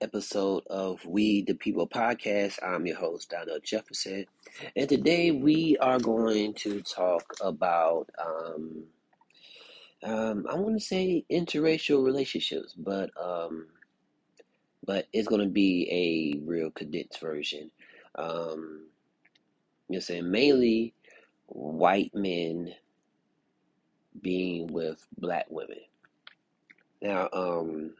episode of We the People podcast. I'm your host, Donald Jefferson, and today we are going to talk about, um, um, I want to say interracial relationships, but um, but it's going to be a real condensed version. Um, you're saying mainly white men being with black women. Now, um,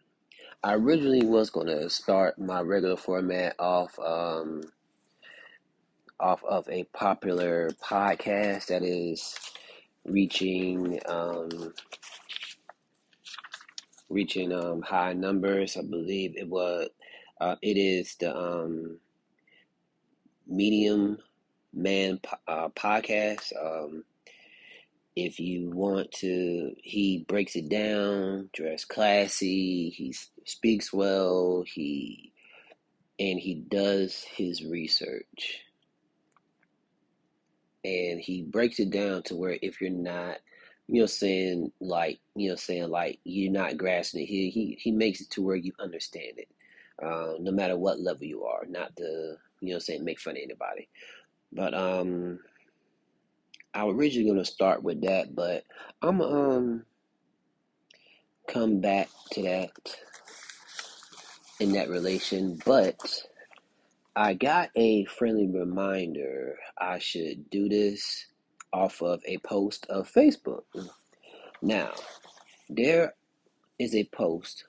I originally was gonna start my regular format off um, off of a popular podcast that is reaching um, reaching um, high numbers. I believe it was uh, it is the um, Medium Man uh, podcast. Um, if you want to, he breaks it down, dress classy, he speaks well, he and he does his research. And he breaks it down to where if you're not, you know, saying like, you know, saying like you're not grasping it, he he he makes it to where you understand it, uh, no matter what level you are. Not to, you know, saying make fun of anybody, but um I was originally gonna start with that, but I'm um come back to that in that relation. But I got a friendly reminder I should do this off of a post of Facebook. Now, there is a post.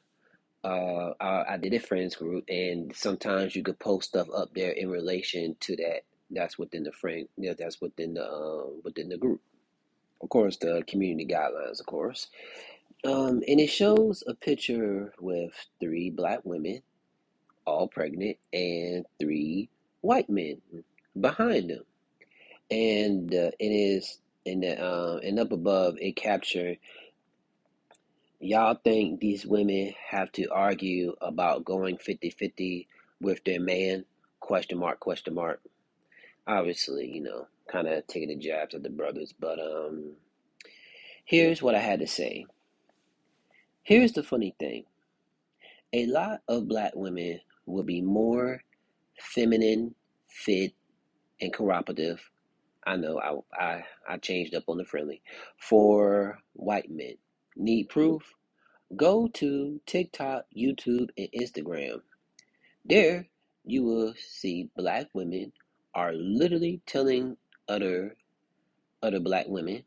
Uh, I, I did a friends group, and sometimes you could post stuff up there in relation to that that's within the frame. Yeah, that's within the um, within the group. Of course, the community guidelines, of course. Um, and it shows a picture with three black women, all pregnant, and three white men behind them. And uh, it is and the, uh, and up above it captured. Y'all think these women have to argue about going 50-50 with their man? Question mark, question mark obviously, you know, kind of taking the jabs at the brothers. But um, here's what I had to say. Here's the funny thing a lot of black women will be more feminine, fit, and cooperative. I know I, I, I changed up on the friendly for white men. Need proof? Go to TikTok, YouTube, and Instagram. There you will see black women are literally telling other other black women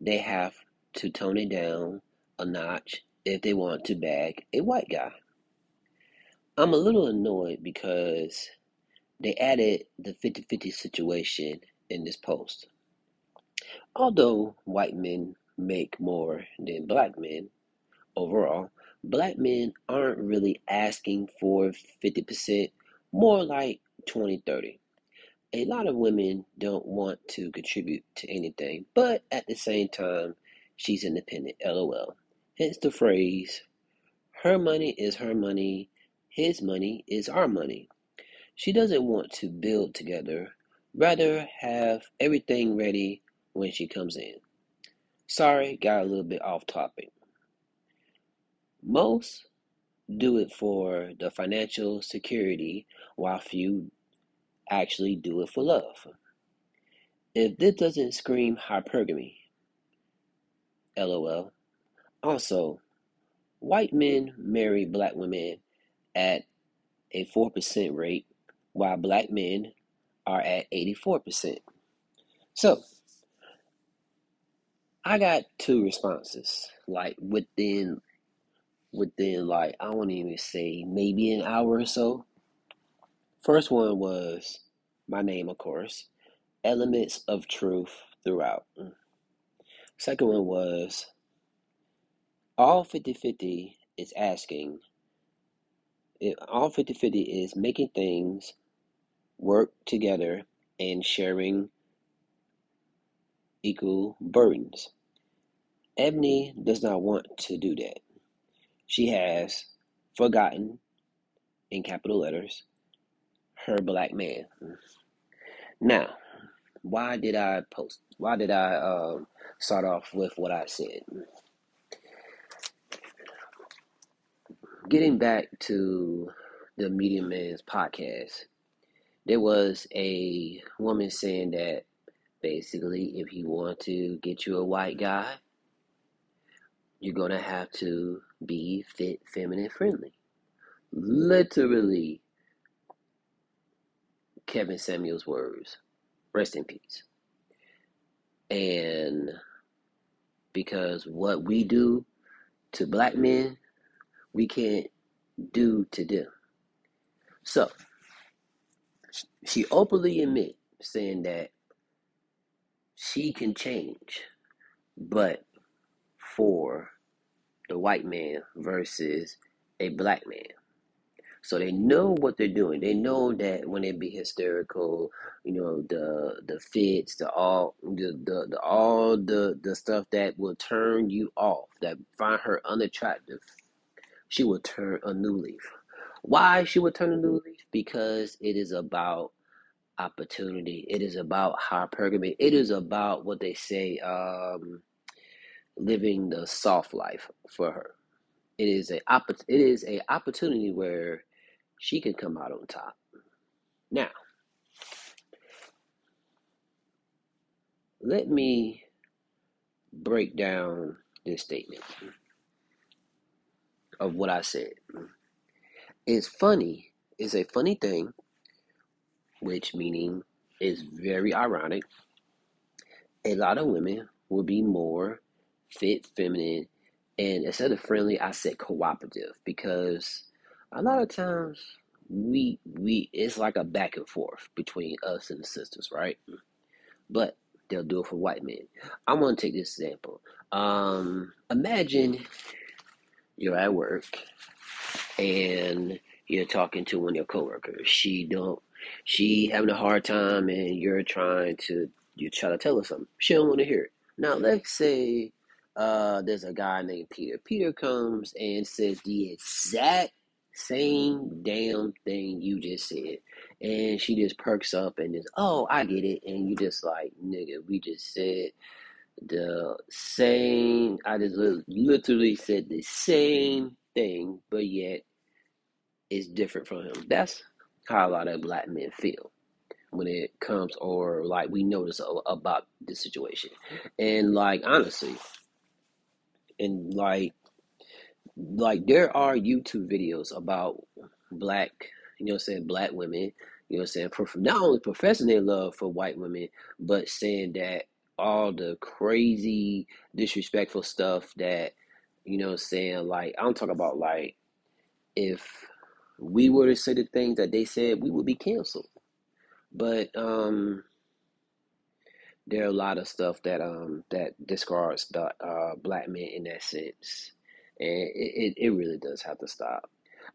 they have to tone it down a notch if they want to bag a white guy. I'm a little annoyed because they added the 50 50 situation in this post. Although white men make more than black men overall, black men aren't really asking for 50%, more like 2030. A lot of women don't want to contribute to anything, but at the same time, she's independent. LOL. Hence the phrase, her money is her money, his money is our money. She doesn't want to build together, rather have everything ready when she comes in. Sorry, got a little bit off topic. Most do it for the financial security, while few actually do it for love. If this doesn't scream hypergamy, lol. Also, white men marry black women at a 4% rate, while black men are at 84%. So, I got two responses, like within within like I won't even say maybe an hour or so. First one was my name, of course, elements of truth throughout. Second one was all 50 50 is asking, it, all 50 50 is making things work together and sharing equal burdens. Ebony does not want to do that. She has forgotten, in capital letters, her black man. Now, why did I post? Why did I um, start off with what I said? getting back to the Medium Man's podcast, there was a woman saying that basically, if you want to get you a white guy, you're gonna have to be fit, feminine, friendly. Literally, Kevin Samuels' words. Rest in peace. And because what we do to black men, we can't do to them. So, she openly admit saying that she can change, but for the white man versus a black man. So they know what they're doing. They know that when they be hysterical, you know, the the fits, the all the, the, the all the the stuff that will turn you off, that find her unattractive, she will turn a new leaf. Why she will turn a new leaf? Because it is about opportunity. It is about hypergamy. It is about what they say, um, living the soft life for her. It is a it is a opportunity where she can come out on top. Now, let me break down this statement of what I said. It's funny, it's a funny thing, which meaning is very ironic. A lot of women will be more fit, feminine, and instead of friendly, I said cooperative because a lot of times we we it's like a back and forth between us and the sisters, right? But they'll do it for white men. I'm gonna take this example. Um, imagine you're at work and you're talking to one of your coworkers. She don't she having a hard time and you're trying to you try to tell her something. She don't want to hear it. Now let's say uh, there's a guy named Peter. Peter comes and says the exact same damn thing you just said. And she just perks up and just, oh, I get it. And you just like, nigga, we just said the same, I just literally said the same thing, but yet it's different from him. That's how a lot of black men feel when it comes or like we notice about the situation. And like honestly, and like like there are YouTube videos about black, you know, saying black women, you know, saying not only professing their love for white women, but saying that all the crazy disrespectful stuff that you know, saying like I don't talk about like if we were to say the things that they said, we would be canceled. But um there are a lot of stuff that um that discards the uh, black men in that sense, and it, it, it really does have to stop.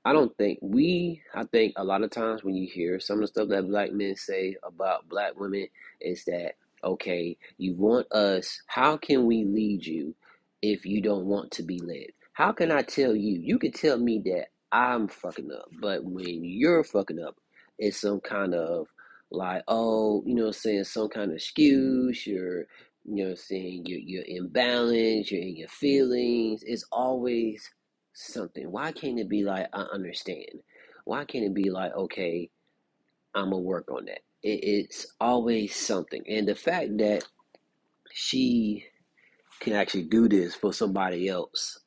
I don't think we. I think a lot of times when you hear some of the stuff that black men say about black women is that okay, you want us. How can we lead you if you don't want to be led? How can I tell you? You can tell me that I'm fucking up, but when you're fucking up, it's some kind of like, oh, you know, saying some kind of excuse, you're, you know, saying you're, you're imbalanced, you're in your feelings. It's always something. Why can't it be like, I understand? Why can't it be like, okay, I'm going to work on that? It, it's always something. And the fact that she can actually do this for somebody else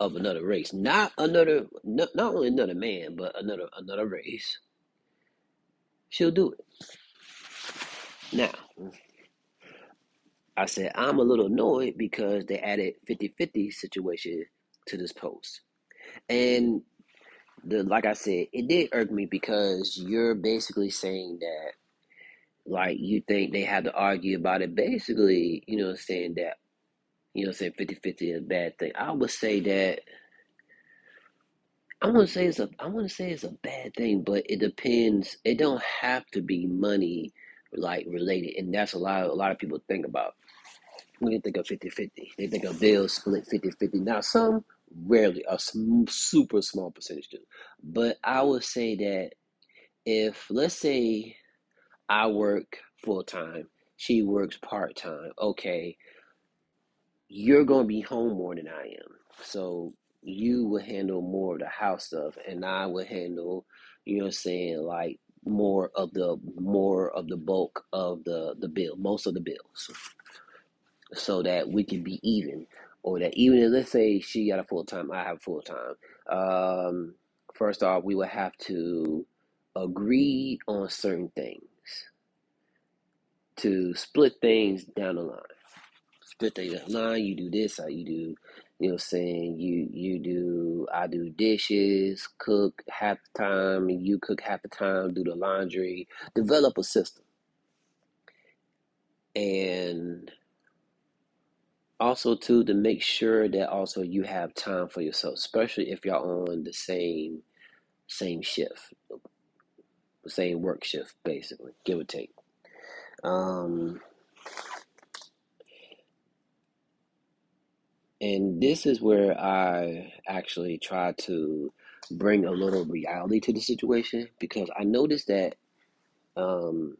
of another race, not another, not, not only another man, but another another race she'll do it. Now, I said I'm a little annoyed because they added 50-50 situation to this post. And the like I said, it did irk me because you're basically saying that like you think they have to argue about it basically, you know, saying that you know, saying 50-50 is a bad thing. I would say that I to say it's a I to say it's a bad thing, but it depends. It don't have to be money like related, and that's a lot of, a lot of people think about when they think of 50-50. They think of bills split 50-50. Now some rarely a super small percentage do, but I would say that if let's say I work full time, she works part time. Okay, you're gonna be home more than I am, so you will handle more of the house stuff and I will handle, you know what I'm saying, like more of the more of the bulk of the the bill, most of the bills. So that we can be even. Or that even if let's say she got a full time, I have full time. Um first off we would have to agree on certain things to split things down the line. split the line. You do this, or you do, you know, what I'm saying you you do. I do dishes, cook half the time, and you cook half the time. Do the laundry. Develop a system, and also too to make sure that also you have time for yourself, especially if y'all on the same same shift, same work shift, basically, give or take. Um, And this is where I actually try to bring a little reality to the situation because I noticed that um,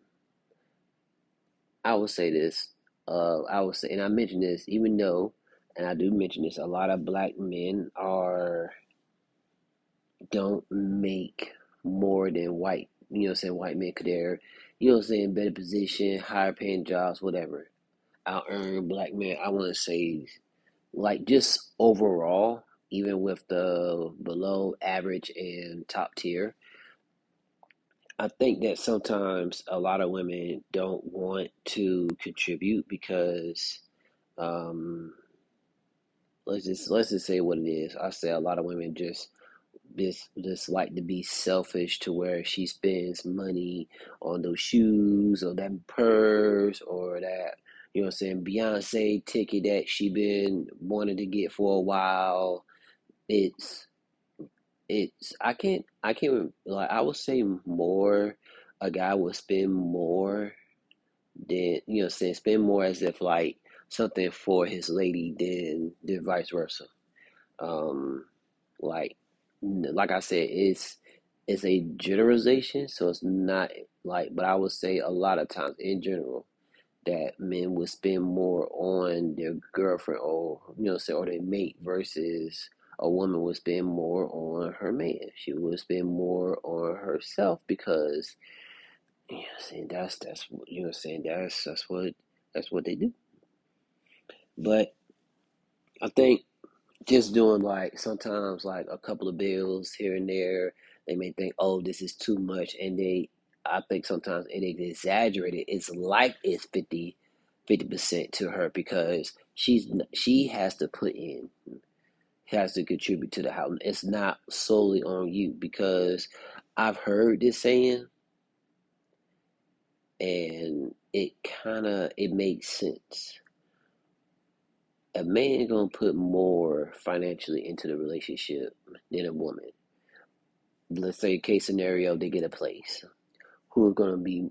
I will say this. Uh, I will say, and I mention this, even though, and I do mention this, a lot of black men are don't make more than white. You know, what I'm saying white men could they're, you know, what I'm saying better position, higher paying jobs, whatever. Out earn black men. I want to say like just overall, even with the below average and top tier, I think that sometimes a lot of women don't want to contribute because um, let's just let's just say what it is. I say a lot of women just just just like to be selfish to where she spends money on those shoes or that purse or that you know what I'm saying Beyonce ticket that she been wanting to get for a while. It's it's I can't I can't like I would say more a guy would spend more than you know what I'm saying spend more as if like something for his lady than than vice versa. Um like like I said, it's it's a generalization, so it's not like, but I would say a lot of times in general that men would spend more on their girlfriend or you know say or their mate versus a woman would spend more on her man. She would spend more on herself because you know saying that's that's what you know saying that's that's what that's what they do. But I think just doing like sometimes like a couple of bills here and there, they may think, oh, this is too much, and they, I think sometimes it is exaggerated. It's like it's 50 percent to her because she's she has to put in, has to contribute to the house. It's not solely on you because I've heard this saying, and it kind of it makes sense a man gonna put more financially into the relationship than a woman. Let's say case scenario, they get a place. Who's gonna be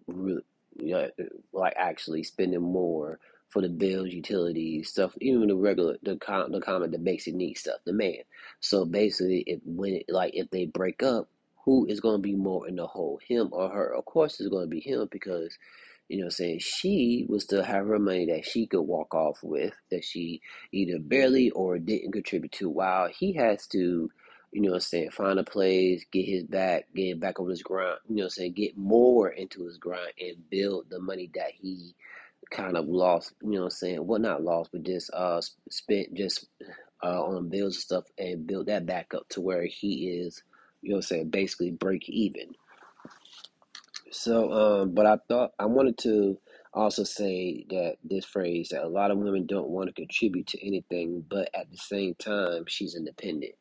like actually spending more for the bills, utilities, stuff, even the regular, the com- the common, the basic needs stuff. The man. So basically, if when like if they break up, who is gonna be more in the hole, him or her? Of course, it's gonna be him because you know, saying she would still have her money that she could walk off with, that she either barely or didn't contribute to, while he has to, you know, what I'm saying find a place, get his back, get back on his grind, you know, what I'm saying get more into his grind and build the money that he kind of lost, you know, what I'm saying well not lost, but just uh spent just uh on bills and stuff and build that back up to where he is, you know, what I'm saying basically break even. So, um, but I thought I wanted to also say that this phrase that a lot of women don't want to contribute to anything, but at the same time, she's independent,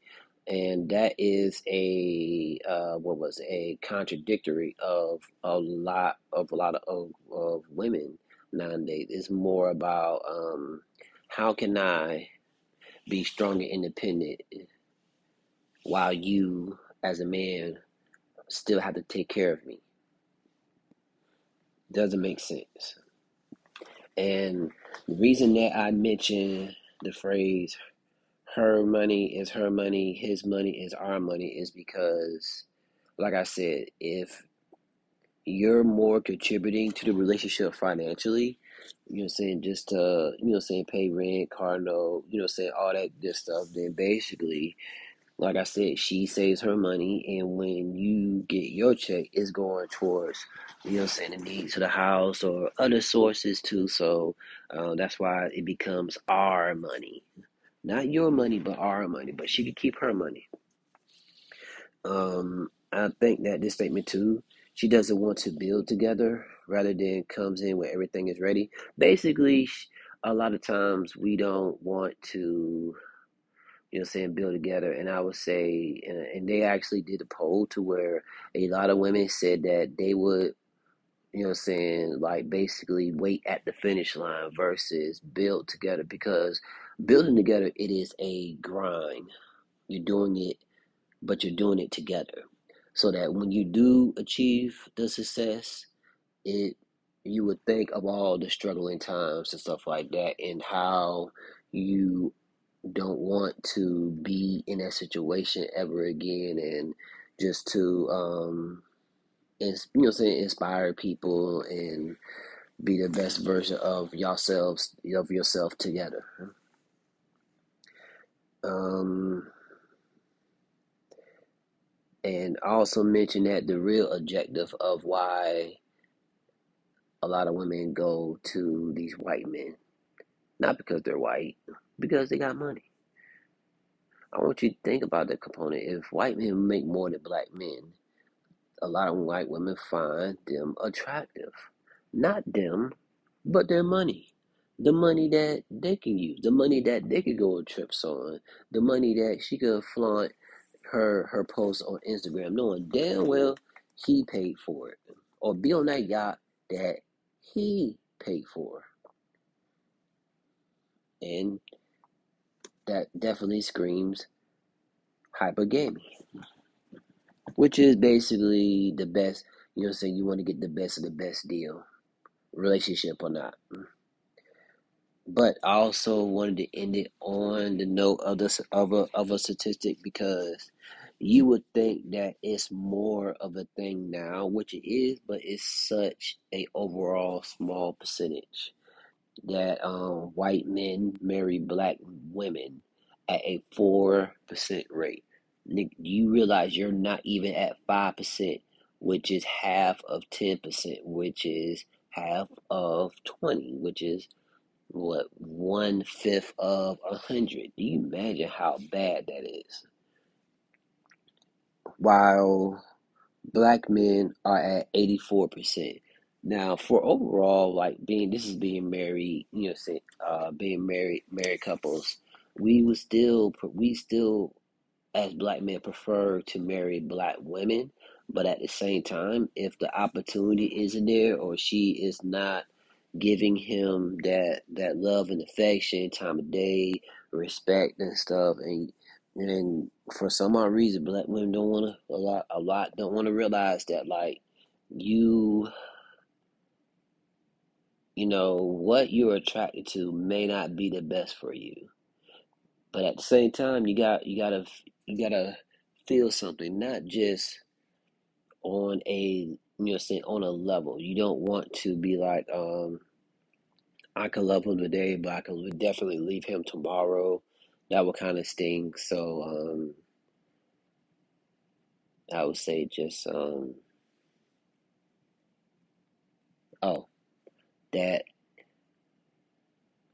and that is a uh, what was it? a contradictory of a lot of a lot of of, women nowadays. It's more about um, how can I be strong and independent while you, as a man, still have to take care of me. Doesn't make sense. And the reason that I mention the phrase her money is her money, his money is our money is because, like I said, if you're more contributing to the relationship financially, You know saying? Just to, you know saying, pay rent, car note, you know saying, all that good stuff. Then basically like I said, she saves her money, and when you get your check, it's going towards, you know, saying the needs of the house or other sources too. So uh, that's why it becomes our money, not your money, but our money. But she could keep her money. Um, I think that this statement too, she doesn't want to build together rather than comes in when everything is ready. Basically, a lot of times we don't want to you know saying, build together. And I would say, and, they actually did a poll to where a lot of women said that they would, you know saying, like basically wait at the finish line versus build together because building together, it is a grind. You're doing it, but you're doing it together. So that when you do achieve the success, it you would think of all the struggling times and stuff like that and how you don't want to be in that situation ever again and just to um ins- you know saying inspire people and be the best version of yourselves of yourself together um and I also mention that the real objective of why a lot of women go to these white men not because they're white because they got money I want you to think about the component if white men make more than black men a lot of white women find them attractive. Not them, but their money. The money that they can use, the money that they could go on trips on, the money that she could flaunt her her posts on Instagram, knowing damn well he paid for it, or be on that yacht that he paid for, and that definitely screams hypergamy, which is basically the best. You know, what I'm saying you want to get the best of the best deal relationship or not. But I also wanted to end it on the note of the of a of a statistic because you would think that it's more of a thing now, which it is, but it's such a overall small percentage that um, white men marry black women at a four percent rate. Nick, You realize you're not even at five percent, which is half of ten percent, which is half of twenty, which is what one fifth of a hundred. Do you imagine how bad that is? While black men are at eighty four percent. Now, for overall, like being this is being married, you know, say, uh, being married, married couples, we would still, we still, as black men, prefer to marry black women. But at the same time, if the opportunity isn't there, or she is not giving him that that love and affection, time of day, respect and stuff, and and for some odd reason, black women don't want to a lot a lot don't want to realize that like you you know what you're attracted to may not be the best for you, but at the same time, you got you gotta you gotta feel something, not just on a you know say on a level. You don't want to be like um I could love him today, but I can definitely leave him tomorrow. That would kind of sting. So um, I would say just um, oh that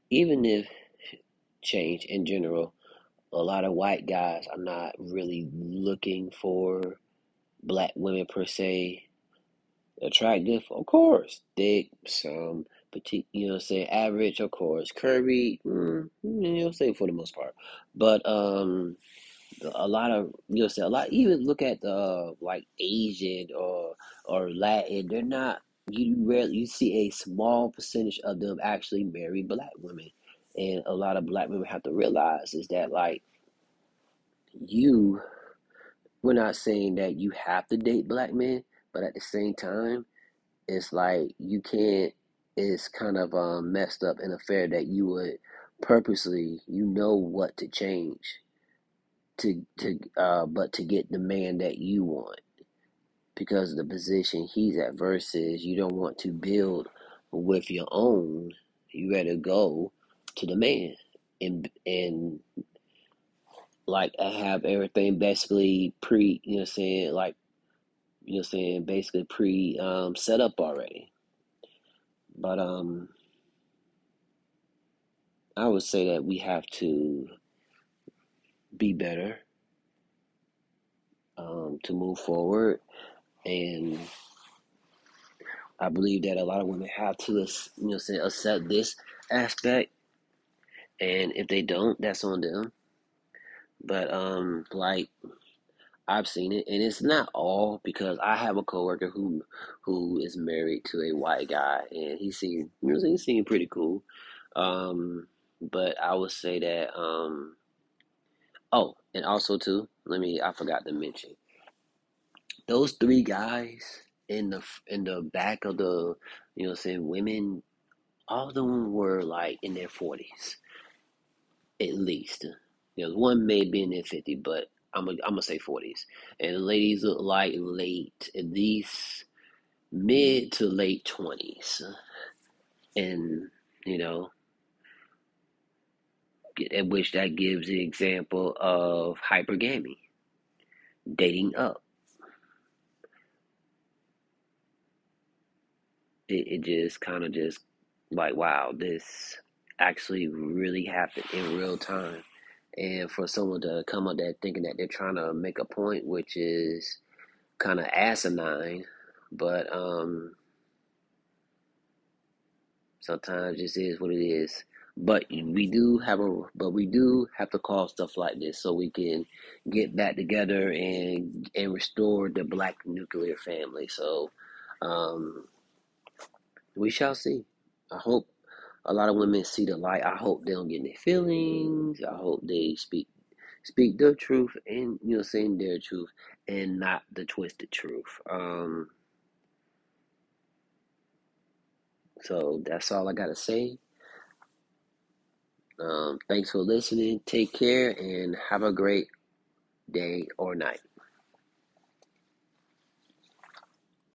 even if change in general, a lot of white guys are not really looking for black women per se. Attractive, of course. Thick, some petite, you know, say average, of course. Curvy, mm, you know, say for the most part. But um, a lot of you know say a lot even look at the like Asian or or Latin they're not you rarely you see a small percentage of them actually marry black women and a lot of black women have to realize is that like you we're not saying that you have to date black men but at the same time it's like you can't it's kind of um, messed up and unfair that you would purposely you know what to change to to uh but to get the man that you want because of the position he's at versus you don't want to build with your own, you better go to the man and and like have everything basically pre you know saying like you know what I'm saying basically pre um, set up already. But um I would say that we have to be better um, to move forward and I believe that a lot of women have to, you know, say accept this aspect, and if they don't, that's on them. But um, like I've seen it, and it's not all because I have a coworker who who is married to a white guy, and he seemed, you know, he seemed pretty cool. Um, but I would say that um, oh, and also too, let me, I forgot to mention those three guys in the in the back of the, you know, saying women all of them were like in their forties at least. Know, one may be in their fifty, but I'm gonna I'm say forties. And the ladies look like late, at least mid to late twenties. And you know, at which that gives the example of hypergamy, dating up. It, it just kind of just like wow, this actually really happened in real time and for someone to come up there thinking that they're trying to make a point, which is kind of asinine, but um, sometimes this is what it is. But we do have a, but we do have to call stuff like this so we can get back together and and restore the black nuclear family. So, um, we shall see. I hope a lot of women see the light. I hope they don't get any feelings. I hope they speak speak the truth and you know saying their truth and not the twisted truth. Um, so that's all I gotta say. Um, thanks for listening. Take care and have a great day or night.